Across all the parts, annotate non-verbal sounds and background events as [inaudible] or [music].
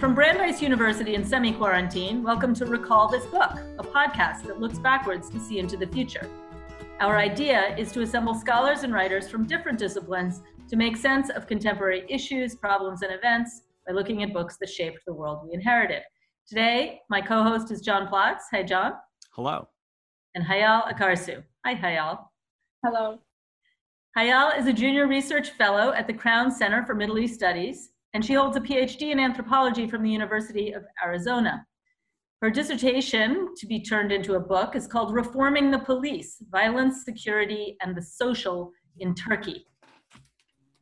From Brandeis University in semi quarantine, welcome to Recall This Book, a podcast that looks backwards to see into the future. Our idea is to assemble scholars and writers from different disciplines to make sense of contemporary issues, problems, and events by looking at books that shaped the world we inherited. Today, my co host is John Plotz. Hi, John. Hello. And Hayal Akarsu. Hi, Hayal. Hello. Hayal is a junior research fellow at the Crown Center for Middle East Studies and she holds a PhD in anthropology from the University of Arizona. Her dissertation, to be turned into a book, is called Reforming the Police Violence, Security, and the Social in Turkey.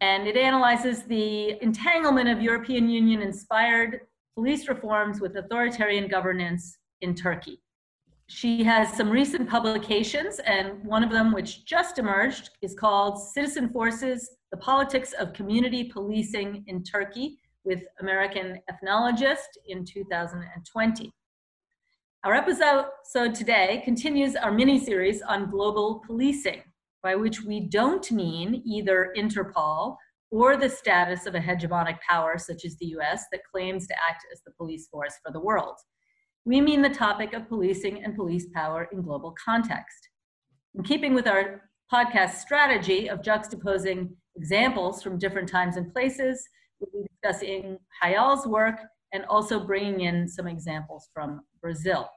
And it analyzes the entanglement of European Union inspired police reforms with authoritarian governance in Turkey. She has some recent publications, and one of them, which just emerged, is called Citizen Forces the Politics of Community Policing in Turkey with American Ethnologist in 2020. Our episode today continues our mini series on global policing, by which we don't mean either Interpol or the status of a hegemonic power such as the US that claims to act as the police force for the world. We mean the topic of policing and police power in global context. In keeping with our podcast strategy of juxtaposing examples from different times and places. We'll be discussing Hayal's work and also bringing in some examples from Brazil.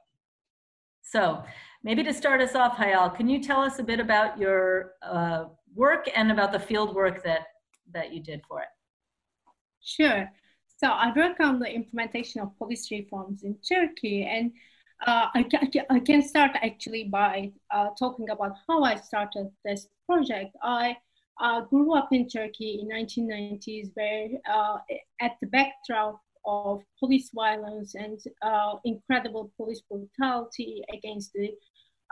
So maybe to start us off, Hayal, can you tell us a bit about your uh, work and about the field work that, that you did for it? Sure. So I work on the implementation of police reforms in Turkey and uh, I, I, can start actually by uh, talking about how I started this project. I uh, grew up in Turkey in 1990s, where uh, at the backdrop of police violence and uh, incredible police brutality against the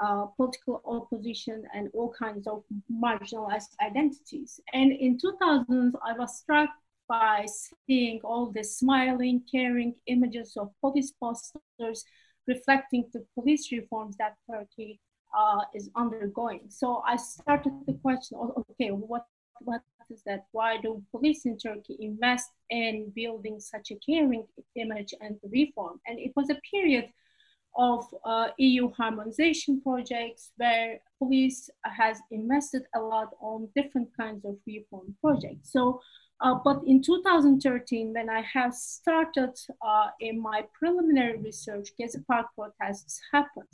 uh, political opposition and all kinds of marginalized identities. And in 2000s, I was struck by seeing all the smiling, caring images of police posters reflecting the police reforms that Turkey uh, is undergoing. So I started the question, okay, what, what is that? Why do police in Turkey invest in building such a caring image and reform? And it was a period of uh, EU harmonization projects where police has invested a lot on different kinds of reform projects. So uh, but in 2013, when I have started uh, in my preliminary research, Gezi Park protests happened.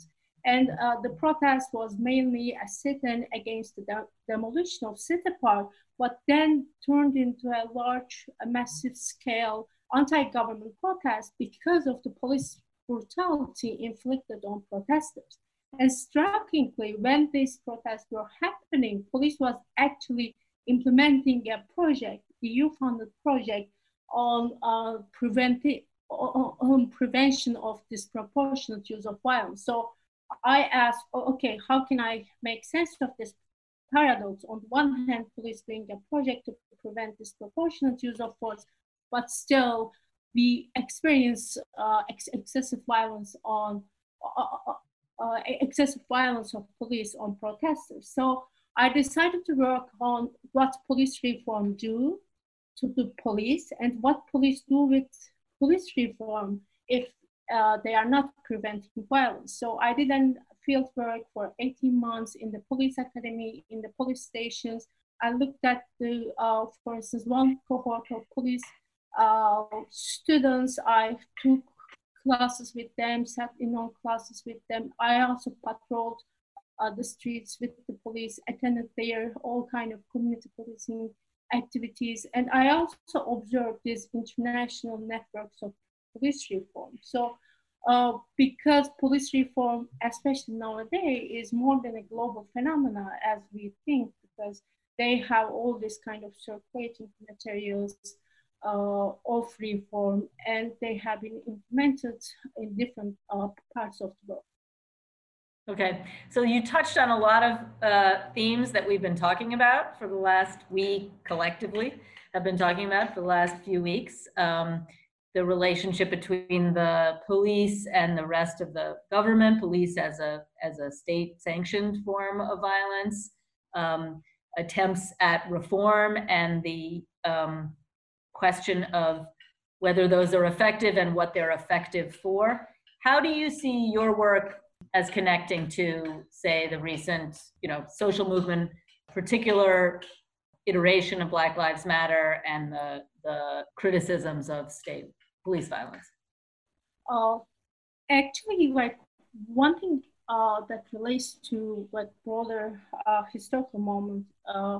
And uh, the protest was mainly a sit-in against the de demolition of City Park, but then turned into a large, a massive scale anti-government protest because of the police brutality inflicted on protesters. And strikingly, when these protests were happening, police was actually implementing a project EU-funded project on uh, on prevention of disproportionate use of violence. So I asked, okay, how can I make sense of this paradox? On one hand, police doing a project to prevent disproportionate use of force, but still we experience uh, ex excessive violence on uh, uh, uh excessive violence of police on protesters. So I decided to work on what police reform do to the police and what police do with police reform if uh, they are not preventing violence. So I did a field work for 18 months in the police academy, in the police stations. I looked at the, uh, for instance, one cohort of police uh, students. I took classes with them, sat in on classes with them. I also patrolled uh, the streets with the police, attended their all kind of community policing activities. And I also observed these international networks of police reform. So uh, because police reform, especially nowadays, is more than a global phenomena as we think, because they have all this kind of circulating materials uh, of reform, and they have been implemented in different uh, parts of the world. Okay, so you touched on a lot of uh, themes that we've been talking about for the last week collectively, have been talking about for the last few weeks. Um, the relationship between the police and the rest of the government, police as a, as a state sanctioned form of violence, um, attempts at reform and the um, question of whether those are effective and what they're effective for. How do you see your work as connecting to, say, the recent, you know, social movement, particular iteration of Black Lives Matter and the, the criticisms of state police violence? Uh, actually, like one thing uh, that relates to what broader uh, historical moment uh,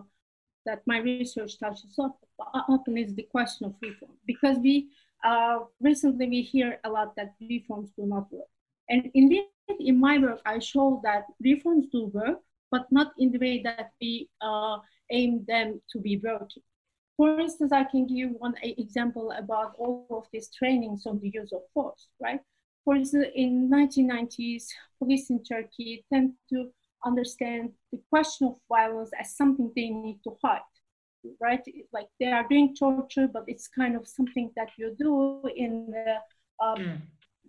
that my research touches upon is the question of reform because we uh, recently we hear a lot that reforms do not work and indeed in my work i show that reforms do work but not in the way that we uh, aim them to be working for instance i can give one example about all of these trainings on the use of force right for instance, in 1990s, police in Turkey tend to understand the question of violence as something they need to hide, right? Like they are doing torture, but it's kind of something that you do in the um, mm.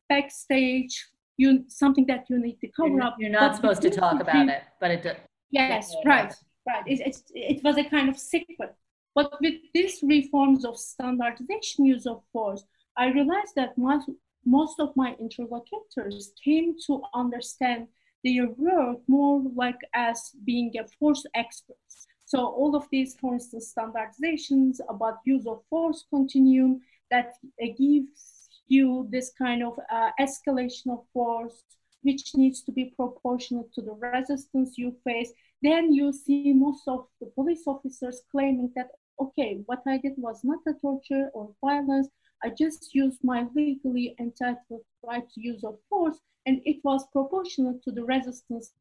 backstage, you something that you need to cover you're, up. You're not supposed to talk about it, but it. does. Yes, right, right. It, it, it was a kind of secret. But with these reforms of standardization use of force, I realized that most, most of my interlocutors came to understand their work more like as being a force experts. So all of these, for instance, standardizations about use of force continuum that gives you this kind of uh, escalation of force, which needs to be proportional to the resistance you face. Then you see most of the police officers claiming that, okay, what I did was not a torture or violence, I just used my legally entitled right to use of force, and it was proportional to the resistance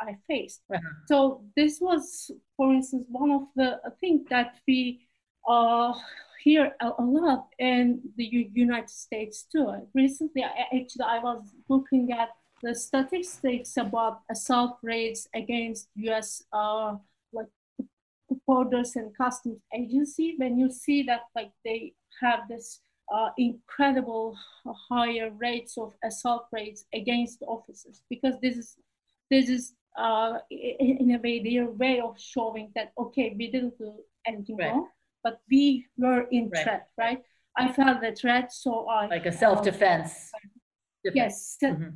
I faced. Uh-huh. So this was, for instance, one of the things that we uh, hear a, a, lot in the U- United States too. Recently, I, actually, I was looking at the statistics about assault rates against U.S. Uh, like borders and customs agency. When you see that, like they have this uh, incredible higher rates of assault rates against officers because this is this is uh, in a way their way of showing that okay we didn't do anything right. wrong but we were in right. threat right i felt the threat so i like a self-defense uh, yes mm-hmm.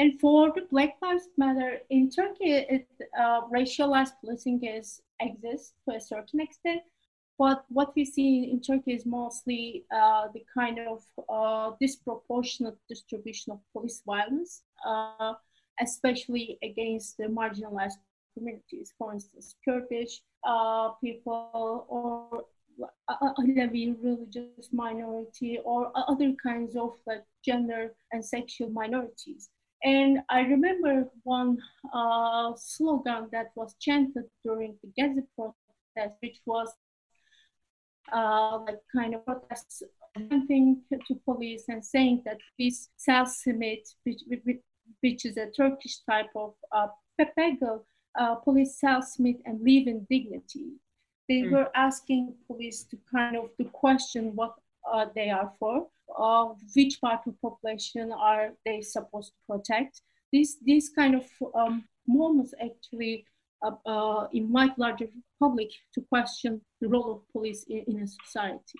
and for the black lives matter in turkey it, uh, racialized policing is exists to a certain extent but what we see in Turkey is mostly uh, the kind of uh, disproportionate distribution of police violence, uh, especially against the marginalized communities, for instance, Kurdish uh, people or Alevi religious minority or other kinds of like gender and sexual minorities. And I remember one uh, slogan that was chanted during the Gezi protest, which was uh, like kind of protests pointing to police and saying that this self-simit, which, which is a Turkish type of uh, uh, police self-simit and live in dignity. They mm. were asking police to kind of to question what uh, they are for, uh, which part of population are they supposed to protect. These these kind of um, moments actually uh, uh, invite larger public to question the role of police in, in a society.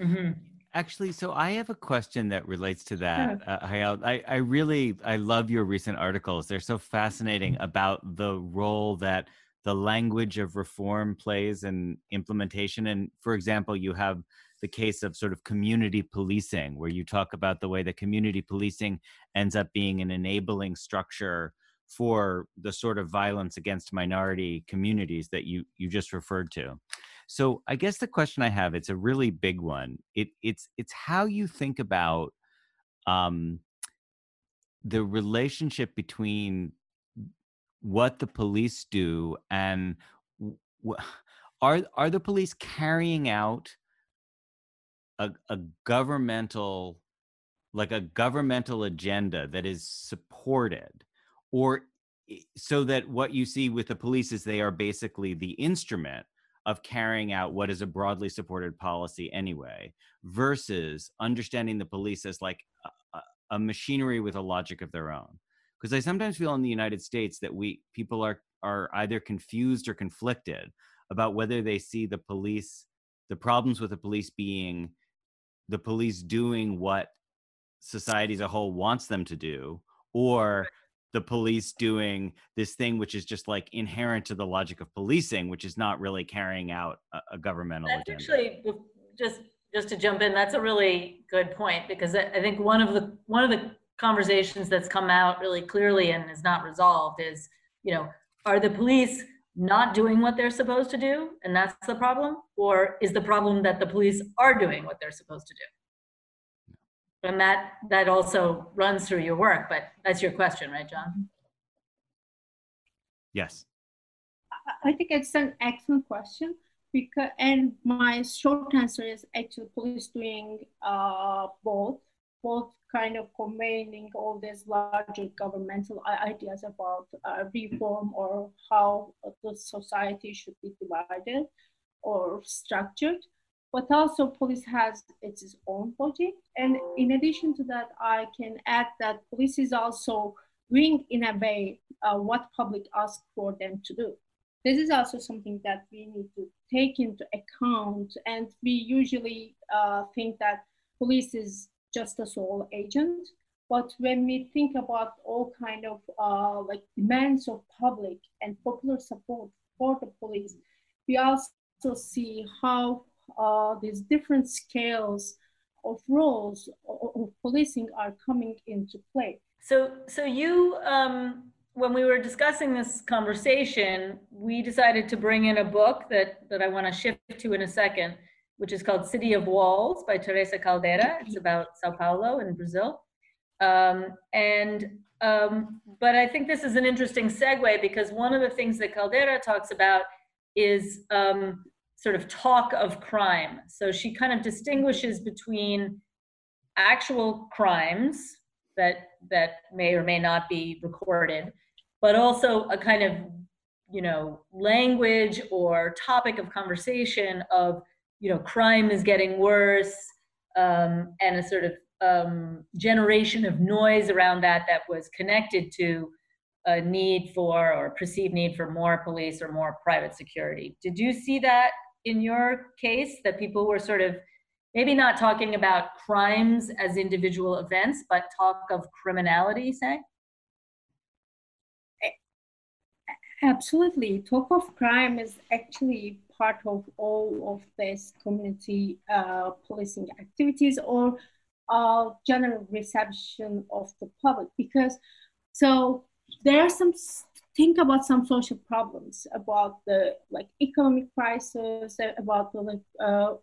Mm-hmm. Actually, so I have a question that relates to that, sure. uh, Hayal. I, I really I love your recent articles. They're so fascinating about the role that the language of reform plays in implementation. And for example, you have the case of sort of community policing, where you talk about the way that community policing ends up being an enabling structure for the sort of violence against minority communities that you you just referred to. So I guess the question I have it's a really big one. It it's it's how you think about um, the relationship between what the police do and w- are are the police carrying out a, a governmental like a governmental agenda that is supported or so that what you see with the police is they are basically the instrument of carrying out what is a broadly supported policy anyway versus understanding the police as like a, a machinery with a logic of their own. Because i sometimes feel in the united states that we people are are either confused or conflicted about whether they see the police the problems with the police being the police doing what society as a whole wants them to do or the police doing this thing which is just like inherent to the logic of policing which is not really carrying out a, a governmental That's agenda actually just just to jump in. That's a really good point because I I think one of the one of the conversations that's come out really clearly and is not resolved is, you know, are the police not doing what they're supposed to do and that's the problem, or is the problem that the police are doing what they're supposed to do? And that that also runs through your work, but that's your question, right, John? yes I- I think it's an excellent question because, and my short answer is actually police doing uh, both, both kind of combining all these larger governmental ideas about uh, reform or how the society should be divided or structured. But also police has its own logic. And in addition to that, I can add that police is also doing in a way uh, what public asks for them to do. This is also something that we need to take into account. And we usually uh, think that police is just a sole agent. But when we think about all kind of uh, like demands of public and popular support for the police we also see how uh, these different scales of roles of policing are coming into play So, so you, um, when we were discussing this conversation, we decided to bring in a book that, that I want to shift to in a second, which is called City of Walls by Teresa Caldeira. It's about Sao Paulo in Brazil. Um, and, um, but I think this is an interesting segue because one of the things that Caldeira talks about is um, sort of talk of crime. So she kind of distinguishes between actual crimes that that may or may not be recorded but also a kind of you know language or topic of conversation of you know crime is getting worse um, and a sort of um, generation of noise around that that was connected to a need for or perceived need for more police or more private security did you see that in your case that people were sort of maybe not talking about crimes as individual events, but talk of criminality, say? Absolutely. Talk of crime is actually part of all of this community uh, policing activities or uh, general reception of the public because so there are some think about some social problems about the like economic crisis about the like uh,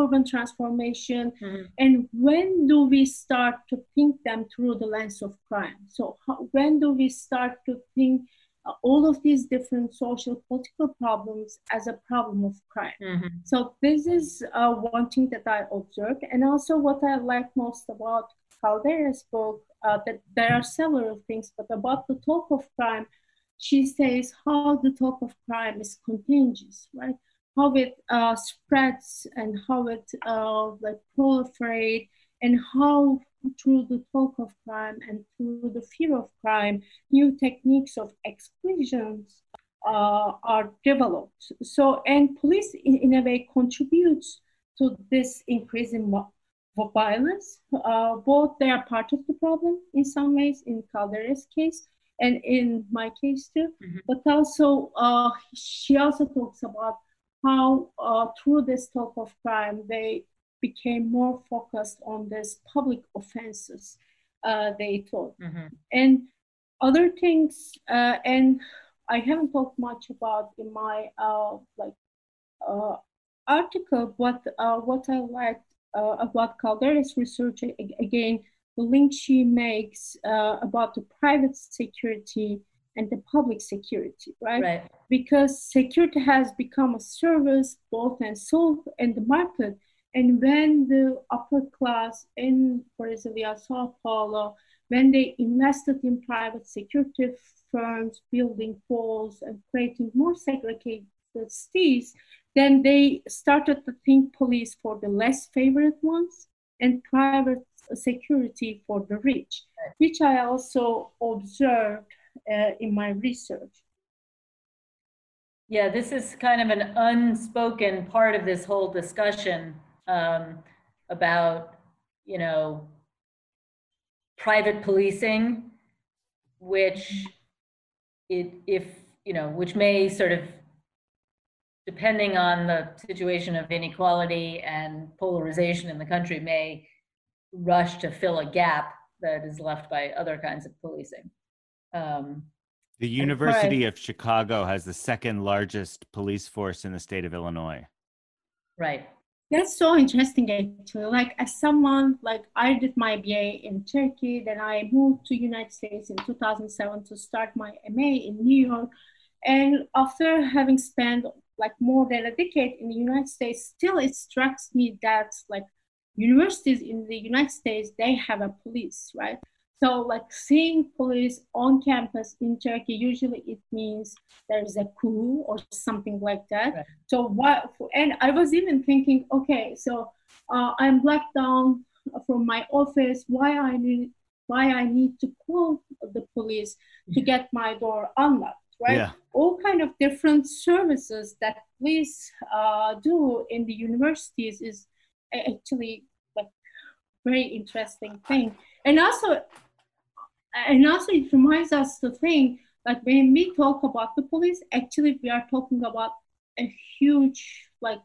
urban transformation Mhm. and when do we start to think them through the lens of crime so how, when do we start to think uh, all of these different social political problems as a problem of crime Mhm. so this is uh, one thing that I observed, and also what I like most about Caldeira's book. Uh, that there are several things, but about the talk of crime, she says how the talk of crime is contagious, right? How it uh, spreads and how it uh, like proliferate, and how through the talk of crime and through the fear of crime, new techniques of exclusions uh, are developed. So, and police in, in a way contributes to this increase in vi- vi- violence. Uh, both they are part of the problem in some ways, in Caldeira's case, and in my case too. Mhm. But also, uh, she also talks about how uh, through this talk of crime, they became more focused on these public offenses. Uh, they thought Mhm. and other things uh, and i haven't talked much about in my uh, like uh, article but uh, what i liked uh, about Caldeira's research again the link she makes uh, about the private security and the public security right Right. because security has become a service both and sold in the market. And when the upper class in Brasilia, Sao Paulo, when they invested in private security firms, building walls and creating more segregated cities, then they started to think police for the less favored ones and private security for the rich, which I also observed uh, in my research. Yeah, this is kind of an unspoken part of this whole discussion. Um, about, you know, private policing, which it, if, you know, which may sort of, depending on the situation of inequality and polarization in the country, may rush to fill a gap that is left by other kinds of policing. Um, The University of Chicago has the second largest police force in the state of Illinois. right. That's so interesting actually. Like as someone like I did my BA in Turkey, then I moved to United States in 2007 to start my MA in New York. And after having spent like more than a decade in the United States, still it strikes me that like universities in the United States, they have a police, right? So like seeing police on campus in Turkey, usually it means there is a coup or something like that. Right. So what, and I was even thinking, okay, so uh, I'm locked down from my office. Why I need, why I need to call the police to get my door unlocked, right? Yeah. All kind of different services that police uh, do in the universities is actually like very interesting thing. And also, and also it reminds us to think like when we talk about the police, actually we are talking about a huge like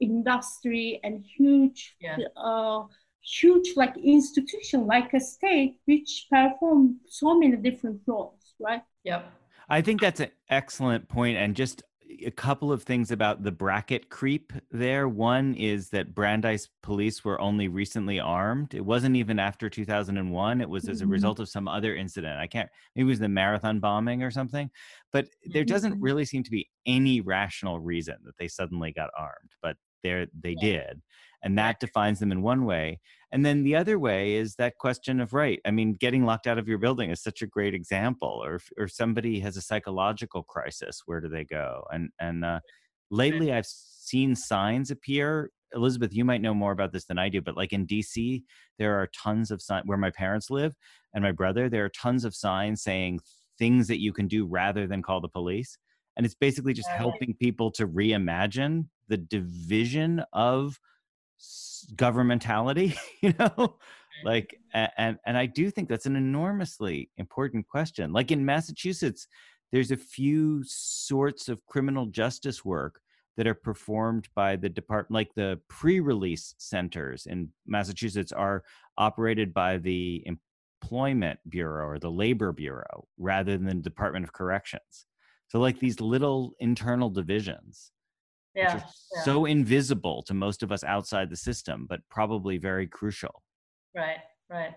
industry and huge Yeah. uh, huge like institution like a state which perform so many different roles right Yep. I think that's an excellent point, and just a couple of things about the bracket creep there. One is that Brandeis police were only recently armed. It wasn't even after 2001. It was as a Mhm. result of some other incident. I can't, maybe it was the marathon bombing or something. But there doesn't Mhm. really seem to be any rational reason that they suddenly got armed, but there they did. And that defines them in one way. And then the other way is that question of right. I mean, getting locked out of your building is such a great example. Or if, or somebody has a psychological crisis, where do they go? And and uh, lately, I've seen signs appear. Elizabeth, you might know more about this than I do, but like in DC, there are tons of signs where my parents live and my brother. There are tons of signs saying things that you can do rather than call the police. And it's basically just helping people to reimagine the division of governmentality [laughs] you know? Like mm-hmm. and and i do think that's an enormously important question. Like in massachusetts there's a few sorts of criminal justice work that are performed by the department like the pre-release centers in massachusetts are operated by the employment bureau or the labor bureau rather than the department of corrections. So like these little internal divisions Yeah. which are yeah. so invisible to most of us outside the system, but probably very crucial. Right. Right.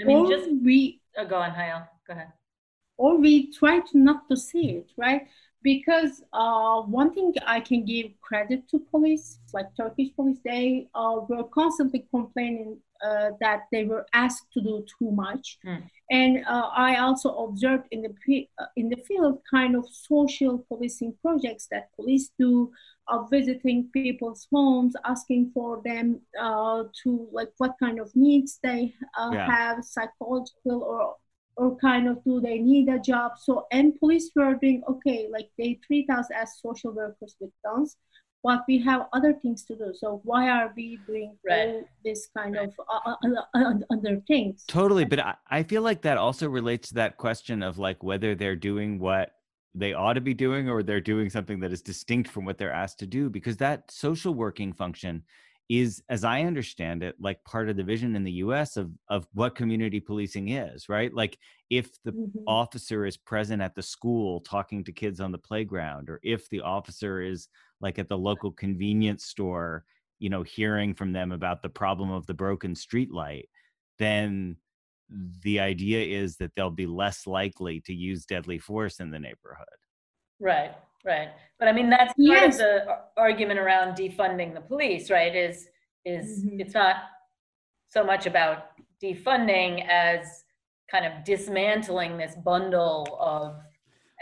I mean, or just we oh, go on, Hayal. Go ahead. or we try to not to see it right because uh, one thing i can give credit to police like turkish police they uh, were constantly complaining uh, that they were asked to do too much Hmm. and uh, i also observed in the pe- uh, in the field kind of social policing projects that police do of visiting people's homes asking for them uh, to like what kind of needs they uh, Yeah. have psychological or or kind of do they need a job so and police were doing okay like they treat us as social workers with guns but we have other things to do so why are we doing Right. this kind of uh, uh, uh, other things Totally. But I, I feel like that also relates to that question of like whether they're doing what they ought to be doing or they're doing something that is distinct from what they're asked to do, because that social working function is, as I understand it, like part of the vision in the US of, of what community policing is, right? Like if the Mhm. officer is present at the school talking to kids on the playground or if the officer is like at the local convenience store you know hearing from them about the problem of the broken street light then the idea is that they'll be less likely to use deadly force in the neighborhood Right, right. But I mean, that's part Yes. of the argument around defunding the police, right? Is, is Mhm. it's not so much about defunding as kind of dismantling this bundle of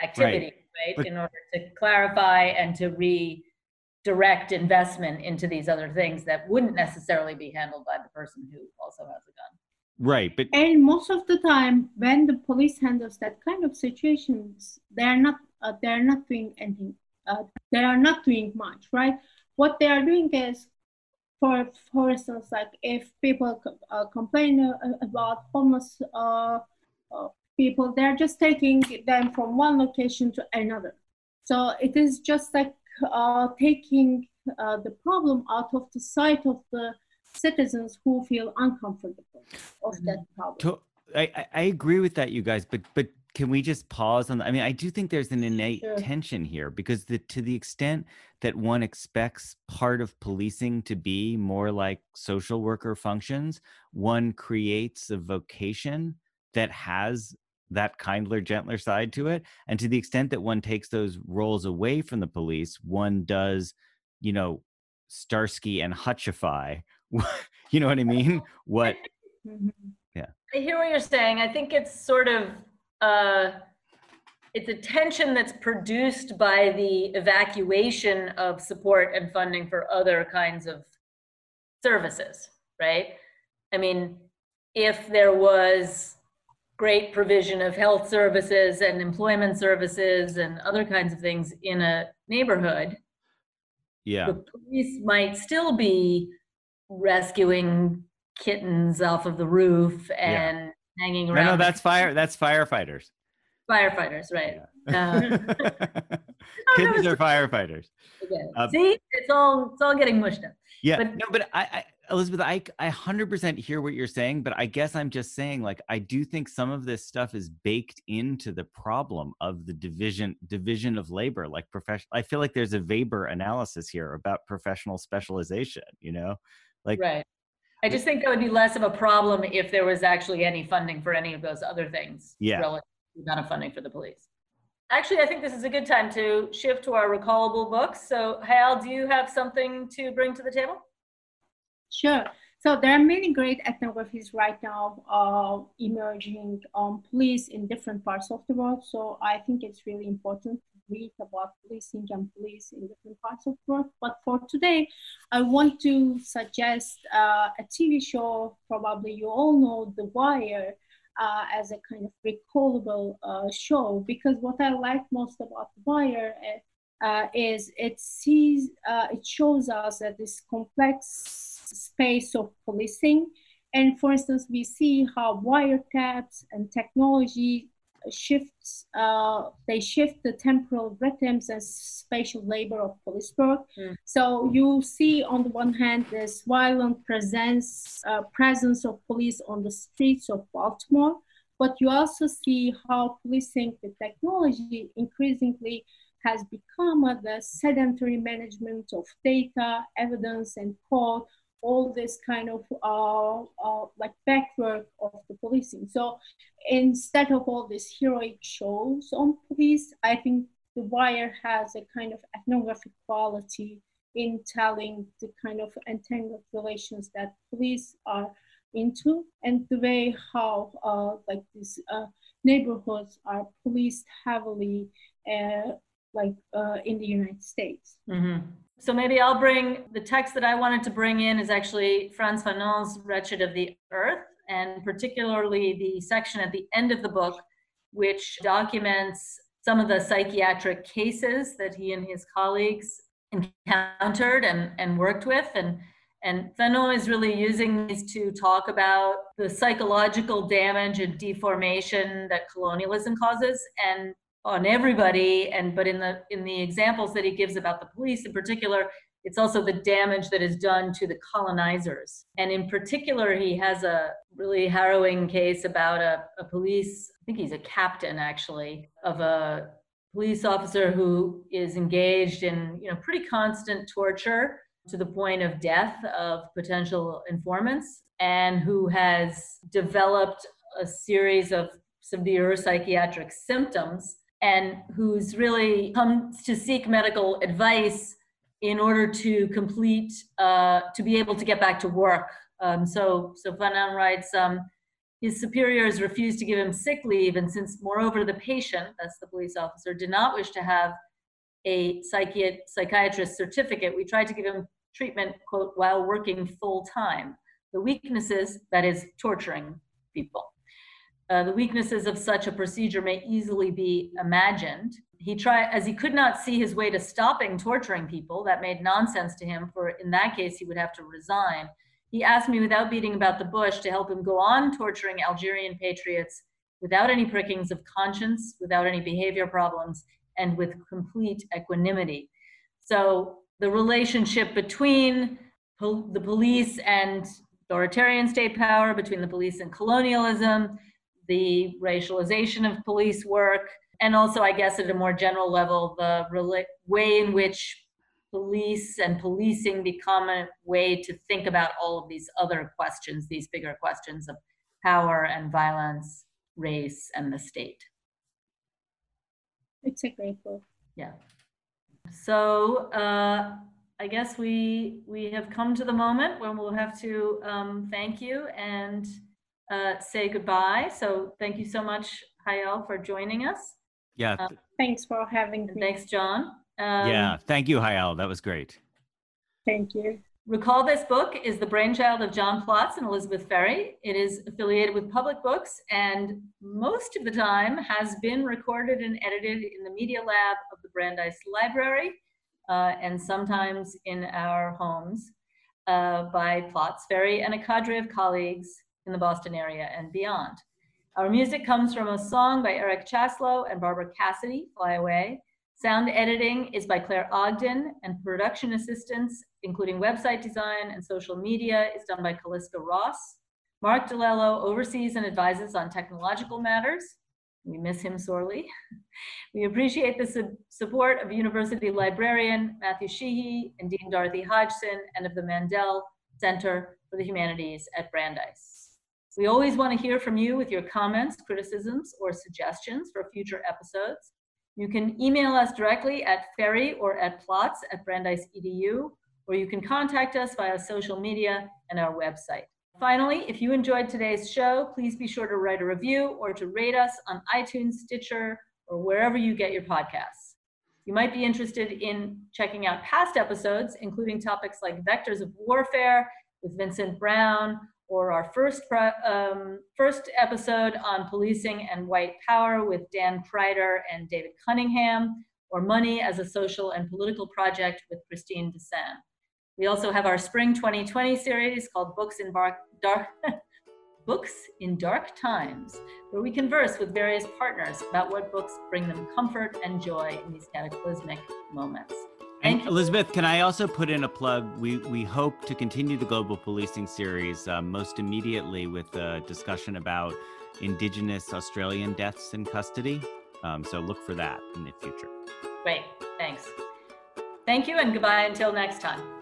activity, right? But- In order to clarify and to redirect investment into these other things that wouldn't necessarily be handled by the person who also has a gun. right but and most of the time when the police handles that kind of situations they're not uh, they're not doing anything uh, they are not doing much right what they are doing is for for instance, like if people uh, complain uh, about homeless uh, uh, people, they're just taking them from one location to another. So it is just like uh, taking uh, the problem out of the sight of the citizens who feel uncomfortable of that Mm-hmm. problem. To, I, I- I agree with that, you guys, but but can we just pause on? the- I mean, I do think there's an innate Sure. tension here because the to the extent that one expects part of policing to be more like social worker functions, one creates a vocation that has that kindler, gentler side to it. And to the extent that one takes those roles away from the police, one does, you know, Starsky and Hutchify. [laughs] you know what I mean? [laughs] What Mhm. I hear what you're saying. I think it's sort of uh, it's a tension that's produced by the evacuation of support and funding for other kinds of services, right? I mean, if there was great provision of health services and employment services and other kinds of things in a neighborhood, yeah. the police might still be rescuing kittens off of the roof and hanging No, around. no, the that's fire. That's firefighters. firefighters, right? Yeah. Uh, [laughs] [laughs] Kids are firefighters. Okay. Um, See, it's all it's all getting mushed up. Yeah. But- no, but I, I, Elizabeth, I, I hundred percent hear what you're saying, but I guess I'm just saying, like, I do think some of this stuff is baked into the problem of the division, division of labor, like profession. I feel like there's a Weber analysis here about professional specialization. You know, like, Right. I just think that would be less of a problem if there was actually any funding for any of those other things. Yeah. Relative to the amount of funding for the police. Actually, I think this is a good time to shift to our recallable books. So, Hayal, do you have something to bring to the table? Sure. So there are many great ethnographies right now uh, emerging on police in different parts of the world. So I think it's really important to read about policing and police in different parts of the world. But for today, I want to suggest uh, a TV show. Probably you all know The Wire. Uh, as a kind of recallable uh, show, because what I like most about The Wire uh, uh, is it sees uh, it shows us that this complex space of policing and for instance we see how wiretaps and technology shifts uh, they shift the temporal rhythms and spatial labor of police work Mm. so you see on the one hand this violent presence uh, presence of police on the streets of baltimore but you also see how policing with technology increasingly has become the sedentary management of data, evidence, and code, all this kind of uh, uh, like backwork of the policing. So instead of all these heroic shows on police, I think The Wire has a kind of ethnographic quality in telling the kind of entangled relations that police are into and the way how uh, like these uh, neighborhoods are policed heavily uh, like uh, in the United States. Mhm. So maybe I'll bring the text that I wanted to bring in is actually Frantz Fanon's Wretched of the Earth, and particularly the section at the end of the book, which documents some of the psychiatric cases that he and his colleagues encountered and, and worked with. And, and Fanon is really using these to talk about the psychological damage and deformation that colonialism causes. And on everybody and but in the in the examples that he gives about the police in particular it's also the damage that is done to the colonizers. And in particular he has a really harrowing case about a, a police i think he's a captain actually of a police officer who is engaged in you know pretty constant torture to the point of death of potential informants and who has developed a series of severe psychiatric symptoms and who's really come to seek medical advice in order to complete, uh, to be able to get back to work. Um, so, so Fanon writes, um, his superiors refused to give him sick leave, and since, moreover, the patient, that's the police officer, did not wish to have a psychiat- psychiatrist certificate, we tried to give him treatment, quote, while working full time. The weaknesses, that is, torturing people. Uh, the weaknesses of such a procedure may easily be imagined. he tried, as he could not see his way to stopping torturing people, that made nonsense to him, for in that case, he would have to resign. He asked me without beating about the bush to help him go on torturing Algerian patriots without any prickings of conscience, without any behavior problems, and with complete equanimity. So the relationship between pol- the police and authoritarian state power, between the police and colonialism, the racialization of police work, and also, I guess, at a more general level, the rela- way in which police and policing become a way to think about all of these other questions, these bigger questions of power and violence, race, and the state. It's a great book. Yeah. So uh, I guess we we have come to the moment when we'll have to um, thank you and uh, say goodbye. So thank you so much, Hayal, for joining us. Yeah. Uh, Thanks for having me. thanks, John. Um, yeah. Thank you, Hayal. That was great. Thank you. Recall This Book is the brainchild of John Plotz and Elizabeth Ferry. It is affiliated with Public Books and most of the time has been recorded and edited in the Media Lab of the Brandeis Library uh, and sometimes in our homes uh, by Plotz, Ferry, and a cadre of colleagues in the Boston area and beyond. Our music comes from a song by Eric Chasalow and Barbara Cassidy, Fly Away. Sound editing is by Claire Ogden, and production assistance, including website design and social media, is done by Caliska Ross. Mark DeLello oversees and advises on technological matters. We miss him sorely. [laughs] We appreciate the su- support of University librarian Matthew Sheehy and Dean Dorothy Hodgson and of the Mandel Center for the Humanities at Brandeis. We always want to hear from you with your comments, criticisms, or suggestions for future episodes. You can email us directly at ferry or at plotz at brandeis.edu, or you can contact us via social media and our website. Finally, if you enjoyed today's show, please be sure to write a review or to rate us on iTunes, Stitcher, or wherever you get your podcasts. You might be interested in checking out past episodes, including topics like vectors of warfare with Vincent Brown, or our first um, first episode on policing and white power with Dan Kryder and David Cunningham, or money as a social and political project with Christine DeSan. We also have our spring 2020 series called Books in Dark, Dark [laughs] Books in Dark Times, where we converse with various partners about what books bring them comfort and joy in these cataclysmic moments. And Thank you. Elizabeth, can I also put in a plug? We we hope to continue the global policing series uh, most immediately with a discussion about Indigenous Australian deaths in custody. Um, so look for that in the future. Great, thanks. Thank you and goodbye until next time.